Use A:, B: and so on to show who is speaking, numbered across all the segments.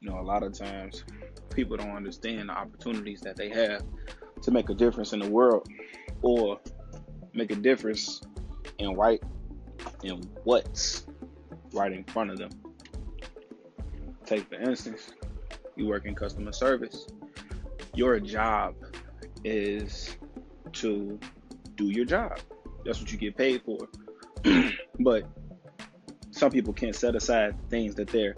A: You know, a lot of times people don't understand the opportunities that they have to make a difference in the world or make a difference in right in what's right in front of them. Take for instance, you work in customer service. Your job is to do your job. That's what you get paid for. but some people can't set aside things that they're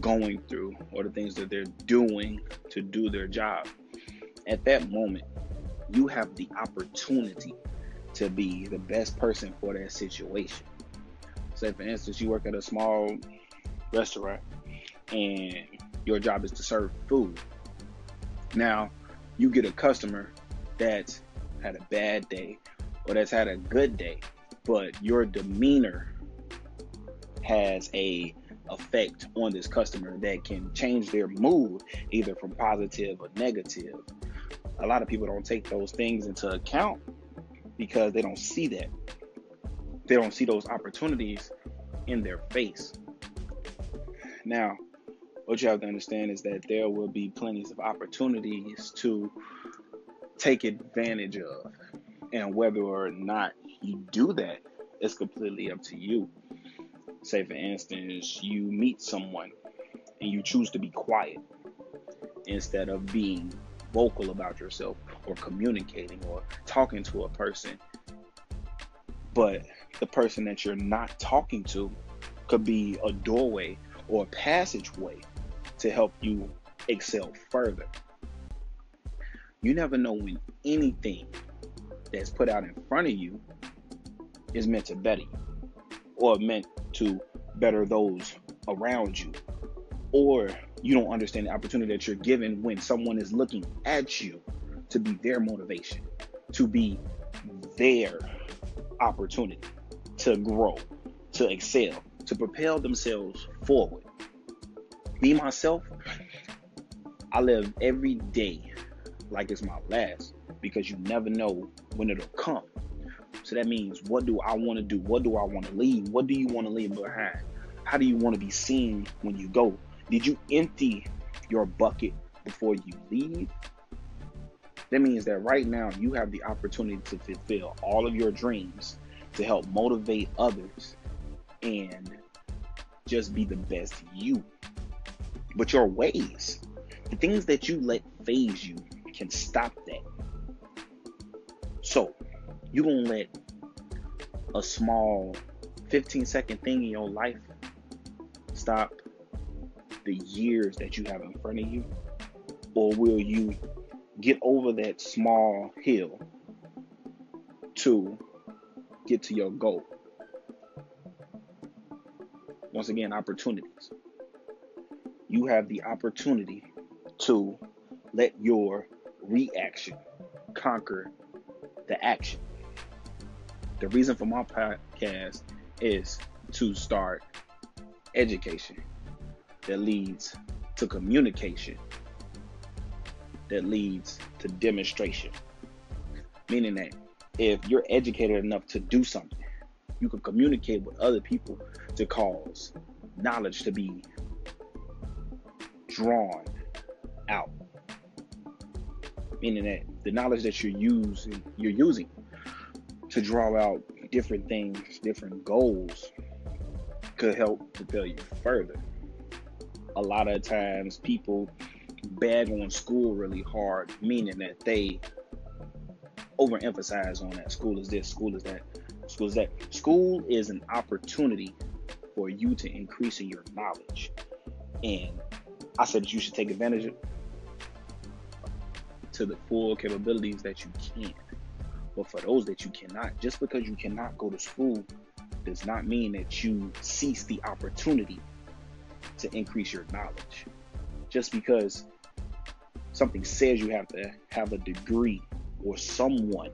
A: going through or the things that they're doing to do their job. At that moment, you have the opportunity to be the best person for that situation. Say, for instance, you work at a small restaurant and your job is to serve food. Now, you get a customer that's had a bad day or that's had a good day, but your demeanor has a effect on this customer that can change their mood either from positive or negative. A lot of people don't take those things into account because they don't see that. They don't see those opportunities in their face. Now, what you have to understand is that there will be plenty of opportunities to take advantage of. And whether or not you do that is completely up to you. Say, for instance, you meet someone and you choose to be quiet instead of being vocal about yourself or communicating or talking to a person. But the person that you're not talking to could be a doorway or a passageway to help you excel further. You never know when anything that's put out in front of you is meant to better you or meant to better those around you or you don't understand the opportunity that you're given when someone is looking at you to be their motivation, to be their opportunity to grow, to excel, to propel themselves forward. Me, myself, I live every day like it's my last because you never know when it'll come. So that means, what do I want to do? What do I want to leave? What do you want to leave behind? How do you want to be seen when you go? Did you empty your bucket before you leave? That means that right now you have the opportunity to fulfill all of your dreams, to help motivate others, and just be the best you. But your ways, the things that you let faze you, can stop that. So, you gonna let a small 15 second thing in your life stop the years that you have in front of you? Or will you get over that small hill to get to your goal? Once again, opportunities. You have the opportunity to let your reaction conquer the action. The reason for my podcast is to start education that leads to communication that leads to demonstration. Meaning that if you're educated enough to do something, you can communicate with other people to cause knowledge to be drawn out. Meaning that the knowledge that you're using, you're using to draw out different things, different goals, could help propel you further. A lot of times people bag on school really hard, meaning that they overemphasize on that. School is this, school is that, school is that. School is an opportunity for you to increase in your knowledge. And I said that you should take advantage of to the full capabilities that you can. But for those that you cannot, just because you cannot go to school does not mean that you cease the opportunity to increase your knowledge. Just because something says you have to have a degree or someone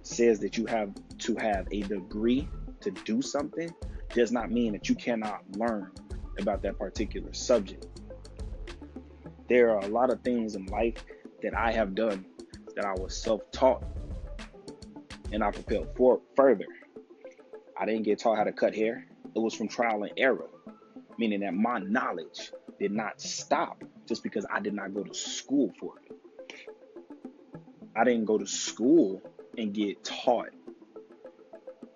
A: says that you have to have a degree to do something does not mean that you cannot learn about that particular subject. There are a lot of things in life that I have done that I was self taught and I propelled for further. I didn't get taught how to cut hair, it was from trial and error, meaning that my knowledge did not stop just because I did not go to school for it. I didn't go to school and get taught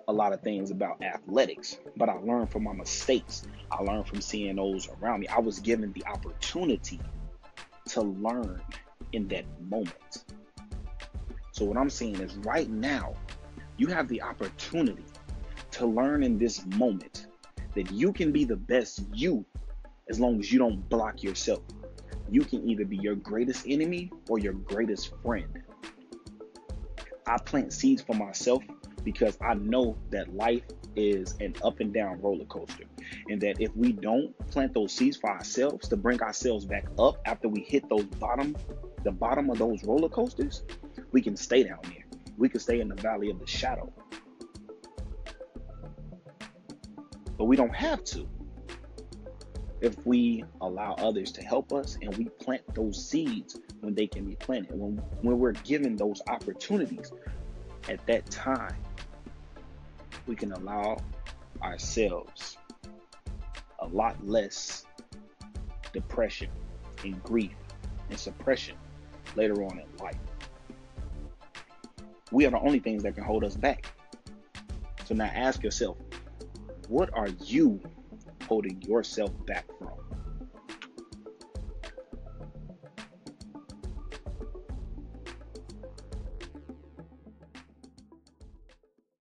A: a lot of things about athletics, but I learned from my mistakes. I learned from seeing those around me. I was given the opportunity to learn in that moment. So, what I'm saying is, right now, you have the opportunity to learn in this moment that you can be the best you as long as you don't block yourself. You can either be your greatest enemy or your greatest friend. I plant seeds for myself because I know that life is an up and down roller coaster. And that if we don't plant those seeds for ourselves to bring ourselves back up after we hit those bottom, the bottom of those roller coasters, we can stay down there. We can stay in the valley of the shadow. But we don't have to if we allow others to help us and we plant those seeds when they can be planted. When, when we're given those opportunities at that time, we can allow ourselves a lot less depression and grief and suppression later on in life. We are the only things that can hold us back. So now ask yourself, what are you holding yourself back from?